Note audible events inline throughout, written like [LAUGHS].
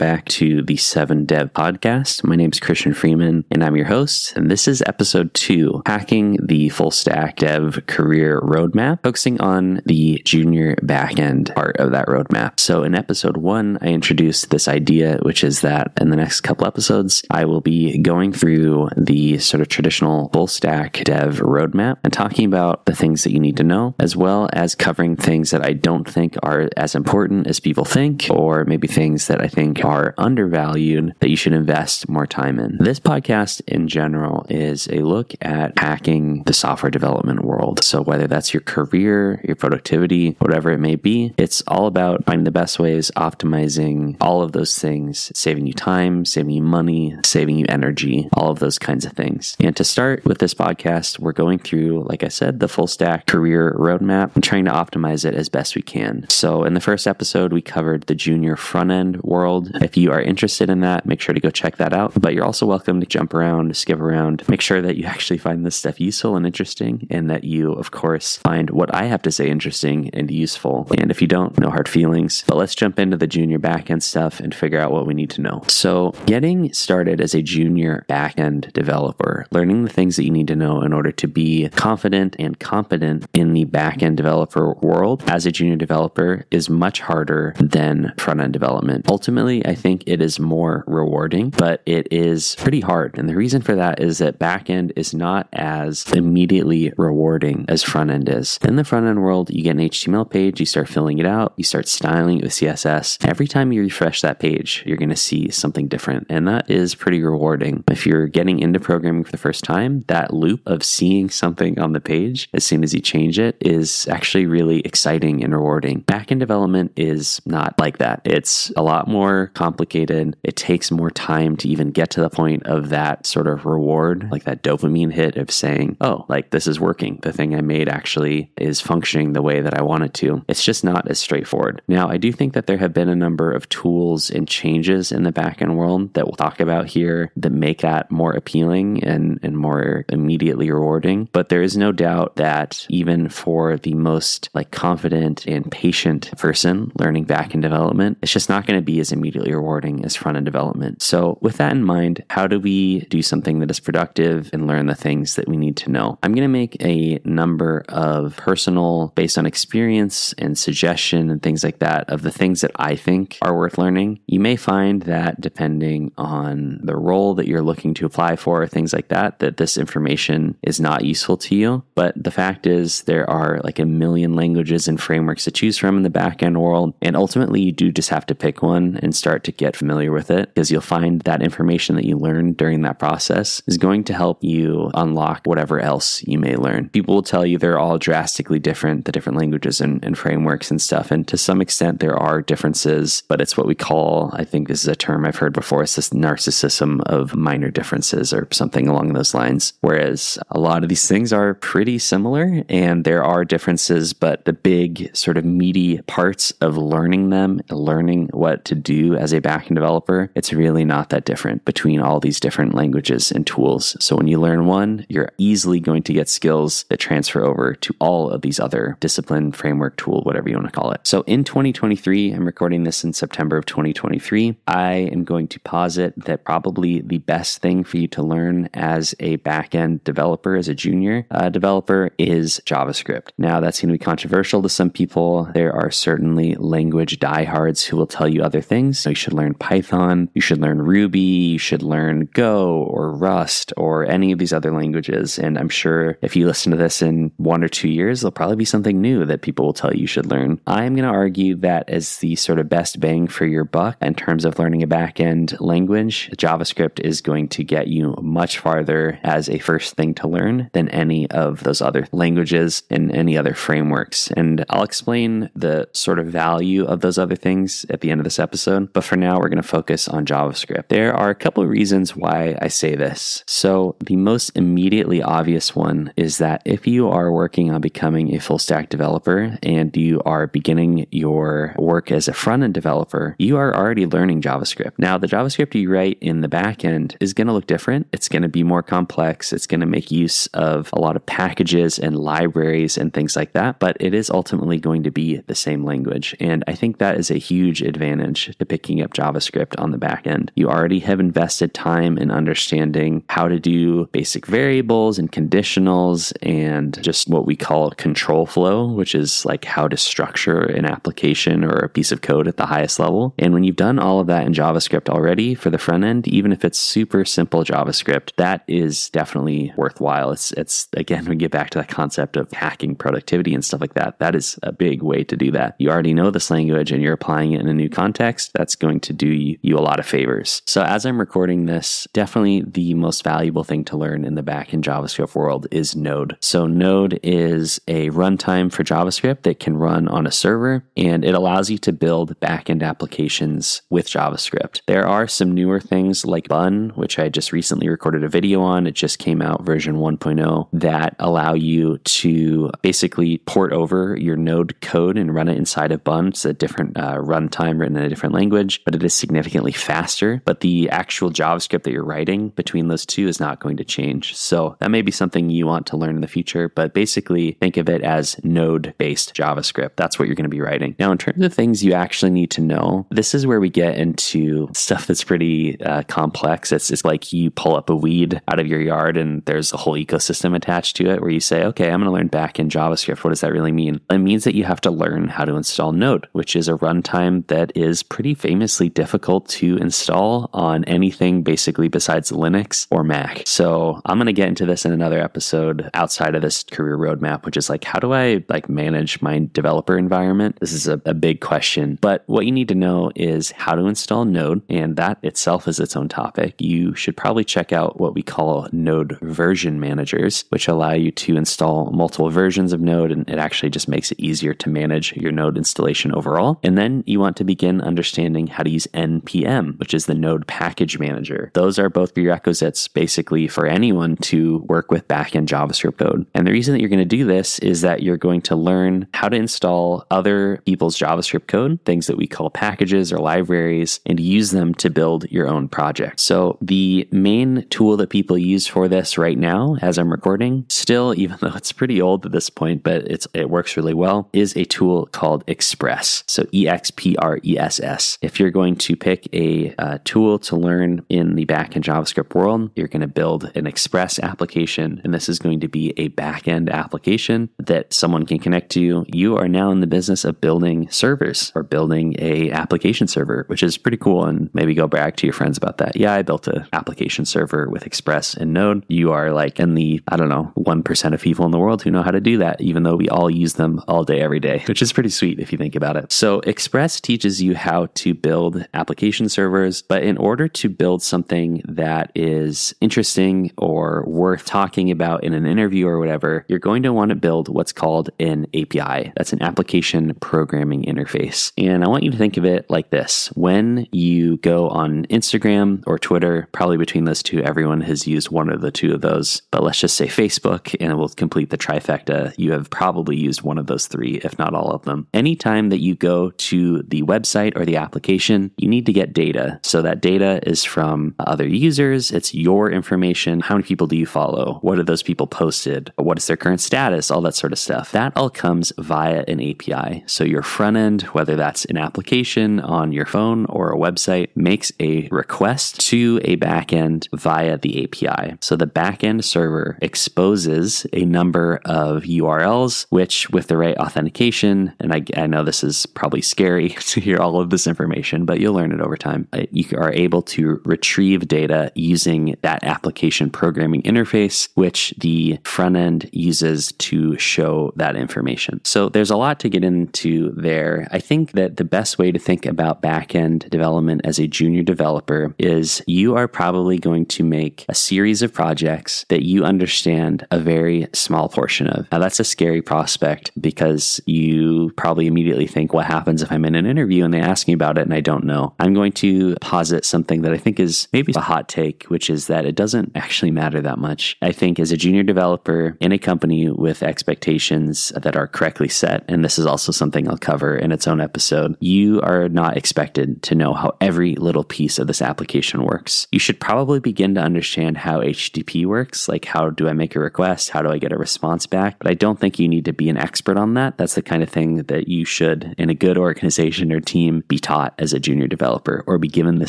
back to the Seven Dev Podcast. My name is Kristian Freeman, and I'm your host. And this is episode two Hacking the Full Stack Dev Career Roadmap, focusing on the junior backend part of that roadmap. So, in episode one, I introduced this idea, which is that in the next couple episodes, I will be going through the sort of traditional full stack dev roadmap and talking about the things that you need to know, as well as covering things that I don't think are as important as people think, or maybe things that I think are undervalued that you should invest more time in. This podcast in general is a look at hacking the software development world. So whether that's your career, your productivity, whatever it may be, it's all about finding the best ways, optimizing all of those things, saving you time, saving you money, saving you energy, all of those kinds of things. And to start with this podcast, we're going through, like I said, the full stack career roadmap and trying to optimize it as best we can. So in the first episode, we covered the junior front end world. If you are interested in that, make sure to go check that out. But you're also welcome to jump around, skip around, make sure that you [LAUGHS] actually find this stuff useful and interesting, and that you, of course, find what I have to say interesting and useful. And if you don't, no hard feelings. But let's jump into the junior backend stuff and figure out what we need to know. So, getting started as a junior backend developer, learning the things that you need to know in order to be confident and competent in the backend developer world as a junior developer is much harder than front end development. Ultimately, I think it is more rewarding, but it is pretty hard. And the reason for that is that backend is not as immediately rewarding as front end is. In the front end world, you get an HTML page, you start filling it out, you start styling it with CSS. Every time you refresh that page, you're going to see something different. And that is pretty rewarding. If you're getting into programming for the first time, that loop of seeing something on the page as soon as you change it is actually really exciting and rewarding. Backend development is not like that. It's a lot more complicated. It takes more time to even get to the point of that sort of reward, like that dopamine hit of saying, oh, like this is working. The thing I made actually is functioning the way that I want it to. It's just not as straightforward. Now, I do think that there have been a number of tools and changes in the backend world that we'll talk about here that make that more appealing and, and more immediately rewarding. But there is no doubt that even for the most like confident and patient person learning backend development, it's just not going to be as immediately rewarding as front end development. So, with that in mind, how do we do something that is productive and learn the things that we need to know? I'm going to make a number of personal, based on experience and suggestion and things like that, of the things that I think are worth learning. You may find that depending on the role that you're looking to apply for, or things like that, that this information is not useful to you. But the fact is, there are like a million languages and frameworks to choose from in the backend world. And ultimately, you do just have to pick one and start to get familiar with it because you'll find that information that you learn during that process is going to help you unlock whatever else you may learn. People will tell you they're all drastically different, the different languages and, and frameworks and stuff. And to some extent, there are differences, but it's what we call, I think this is a term I've heard before, it's this narcissism of minor differences or something along those lines. Whereas a lot of these things are pretty similar and there are differences, but the big sort of meaty parts of learning them, learning what to do as a backend developer, it's really not that different between all these different languages and tools. So when you learn one, you're easily going to get skills that transfer over to all of these other discipline, framework, tool, whatever you want to call it. So in 2023, I'm recording this in September of 2023. I am going to posit that probably the best thing for you to learn as a backend developer, as a junior uh, developer, is JavaScript. Now, that's going to be controversial to some people. There are certainly language diehards who will tell you other things. So you should learn Python, you should learn Ruby, you should learn Go or Rust or any of these other languages. And I'm sure if you listen to this in one or two years, there'll probably be something new that people will tell you you should learn. I'm going to argue that as the sort of best bang for your buck in terms of learning a backend language, JavaScript is going to get you much farther as a first thing to learn than any of those other languages and any other frameworks. And I'll explain the sort of value of those other things at the end of this episode. But for now, we're going to focus on JavaScript. There are a couple of reasons why I say this. So, the most immediately obvious one is that if you are working on becoming a full stack developer and you are beginning your work as a front end developer, you are already learning JavaScript. Now, the JavaScript you write in the back end is going to look different. It's going to be more complex. It's going to make use of a lot of packages and libraries and things like that, but it is ultimately going to be the same language. And I think that is a huge advantage to picking picking up JavaScript on the back end. You already have invested time in understanding how to do basic variables and conditionals and just what we call control flow, which is like how to structure an application or a piece of code at the highest level. And when you've done all of that in JavaScript already for the front end, even if it's super simple JavaScript, that is definitely worthwhile. It's it's again we get back to that concept of hacking productivity and stuff like that. That is a big way to do that. You already know this language and you're applying it in a new context. That's going to do you, you a lot of favors. So as I'm recording this, definitely the most valuable thing to learn in the backend JavaScript world is Node. So Node is a runtime for JavaScript that can run on a server and it allows you to build backend applications with JavaScript. There are some newer things like Bun, which I just recently recorded a video on. It just came out version 1.0 that allow you to basically port over your Node code and run it inside of Bun. It's a different uh, runtime written in a different language, but it is significantly faster. But the actual JavaScript that you're writing between those two is not going to change. So that may be something you want to learn in the future, but basically think of it as node based JavaScript. That's what you're going to be writing. Now, in terms of things you actually need to know, this is where we get into stuff that's pretty uh, complex. It's, it's like you pull up a weed out of your yard and there's a whole ecosystem attached to it where you say, okay, I'm going to learn back in JavaScript. What does that really mean? It means that you have to learn how to install Node, which is a runtime that is pretty famously difficult to install on anything basically besides Linux or Mac. So I'm going to get into this in another episode outside of this career roadmap, which is like, how do I like manage my developer environment? This is a, a big question, but what you need to know is how to install Node, and that itself is its own topic. You should probably check out what we call Node version managers, which allow you to install multiple versions of Node, and it actually just makes it easier to manage your Node installation overall. And then you want to begin understanding how to use NPM, which is the Node package manager. Those are both prerequisites basically for anyone to work with backend JavaScript code. And the reason that you're going to do this is that you're going to learn how to install other people's JavaScript code, things that we call packages or libraries, and use them to build your own project. So the main tool that people use for this right now, as I'm recording, still, [LAUGHS] even though it's pretty old at this point, but it's it works really well, is a tool called Express. So E X P R E S S. you're going to pick a uh, tool to learn in the backend JavaScript world, you're going to build an Express application, and this is going to be a backend application that someone can connect to. You are now in the business of building servers or building a application server, which is pretty cool. And maybe go brag to your friends about that. Yeah, I built an application server with Express and Node. You are like in the I don't know one percent of people in the world who know how to do that, even though we all use them all day every day, which is pretty sweet if you think about it. So Express teaches you how to build application servers, but in order to build something that is interesting or worth talking about in an interview or whatever, you're going to want to build what's called an API. That's an application programming interface. And I want you to think of it like this. When you go on Instagram or Twitter, probably between those two, everyone has used one of the two of those. But let's just say Facebook, and it will complete the trifecta. You have probably used one of those three, if not all of them. Anytime that you go to the website or the application, you need to get data. So that data is from other users, it's your information. How many people do you follow? What are those people posted? What is their current status? All that sort of stuff. That all comes via an API. So your front end, whether that's an application on your phone or a website, makes a request to a backend via the API. So the backend server exposes a number of URLs, which with the right authentication, and I, I know this is probably scary [LAUGHS] to hear all of this information, but you'll learn it over time. Uh, you are able to retrieve data using that application programming interface, which the front end uses to show that information. So there's a lot to get into there. I think that the best way to think about backend development as a junior developer is you are probably going to make a series of projects that you understand a very small portion of. Now, that's a scary prospect because you probably immediately think, what happens if I'm in an interview and they ask me about it and I don't know? I'm going to posit something that I think is maybe a hot take, which is that it doesn't actually matter that much. I think as a junior developer in a company with expectations that are correctly set, and this is also something I'll cover in its own episode, you are not expected to know how every little piece of this application works. You should probably begin to understand how HTTP works, like how do I make a request? How do I get a response back? But I don't think you need to be an expert on that. That's the kind of thing that you should, in a good organization or team, be taught as a junior developer or be given the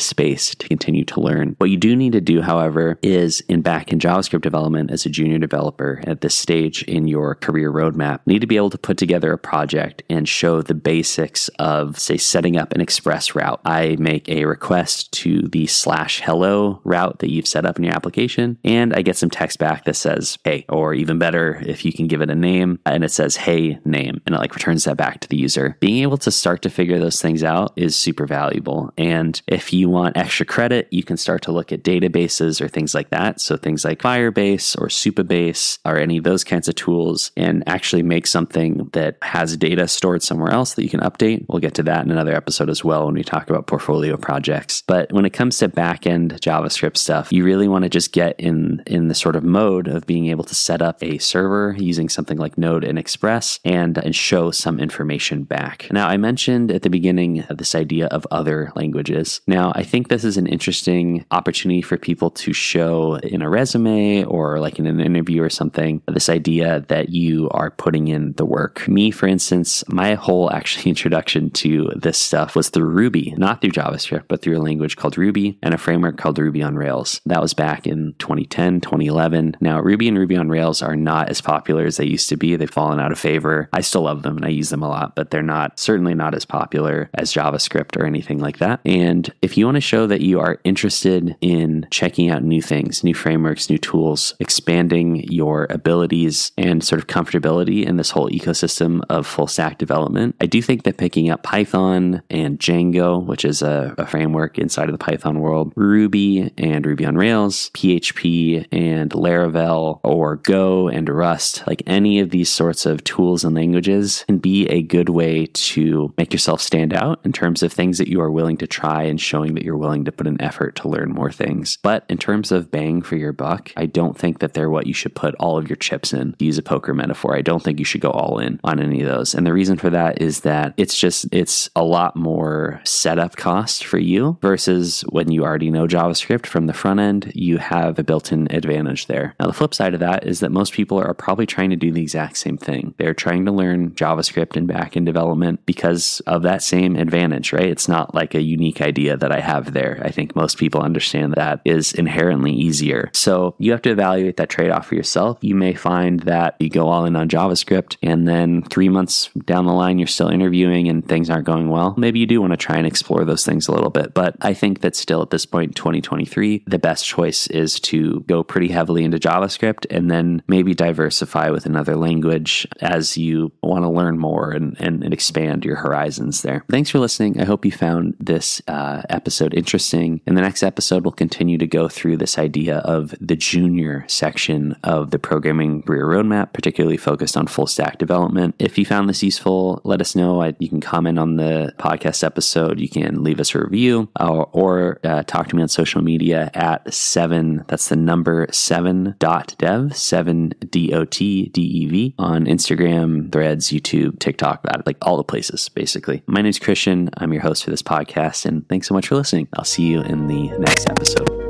space to continue to learn. What you do need to do, however, is in backend JavaScript development as a junior developer at this stage in your career roadmap, need to be able to put together a project and show the basics of, say, setting up an express route. I make a request to the slash hello route that you've set up in your application, and I get some text back that says, hey, or even better, if you can give it a name and it says, hey, name, and it like returns that back to the user. Being able to start to figure those things out is super valuable. And if you want extra credit, you can start to look at databases or things like that. So things like Firebase or Supabase or any of those kinds of tools and actually make something that has data stored somewhere else that you can update. We'll get to that in another episode as well when we talk about portfolio projects. But when it comes to backend JavaScript stuff, you really want to just get in in the sort of mode of being able to set up a server using something like Node and Express and, and show some information back. Now, I mentioned at the beginning this idea of other languages. Now, I think this is an interesting opportunity for people to show in a resume or like in an interview or something this idea that you are putting in the work. Me, for instance, my whole actually [LAUGHS] introduction to this stuff was through Ruby, not through JavaScript, but through a language called Ruby and a framework called Ruby on Rails. That was back in 2010, 2011. Now, Ruby and Ruby on Rails are not as popular as they used to be. They've fallen out of favor. I still love them and I use them a lot, but they're not certainly not as popular as JavaScript or anything like that. And if you want to show that you are interested in checking out new things, new frameworks, new tools, expanding your abilities and sort of comfortability in this whole ecosystem of full stack development, I do think that picking up Python and Django, which is a, a framework inside of the Python world, Ruby and Ruby on Rails, PHP and Laravel, or Go and Rust, like any of these sorts of tools and languages can be a good way to make yourself stand out in terms of things that you are willing to try and showing that you're willing to put an effort to learn more things. But in terms of bang for your buck, I don't think that they're what you should put all of your chips in. To use a poker metaphor, I don't think you should go all in on any of those. And the reason for that is that it's just it's a lot more setup cost for you versus when you already know JavaScript from the front end, you have a built-in advantage there. Now the flip side of that is that most people are probably trying to do the exact same thing. They're trying to learn JavaScript and backend development because of that same advantage, right? It's not like a unique idea that I have there. I think most people understand that is inherently easier. So you have to evaluate that trade off for yourself. You may find that you go all in on JavaScript and then three months down the line, you're still interviewing and things aren't going well. Maybe you do want to try and explore those things a little bit. But I think that still at this point, 2023, the best choice is to go pretty heavily into JavaScript and then maybe diversify with another language as you want to learn more and, and, and expand your horizons there. Thanks for listening. I hope you found this uh, episode interesting. In the next episode, we'll continue to go through this idea of the junior section of the programming career roadmap, particularly focused on full stack development. If you found this useful, let us know. I, you can comment on the podcast episode. You can leave us a review or, or uh, talk to me on social media at seven. That's the number seven dot dev, seven D O T D E V on Instagram, threads, YouTube, TikTok, like all the places, basically. My name is Kristian. I'm your host for this podcast, and thanks so much for listening. I'll see you in the next episode.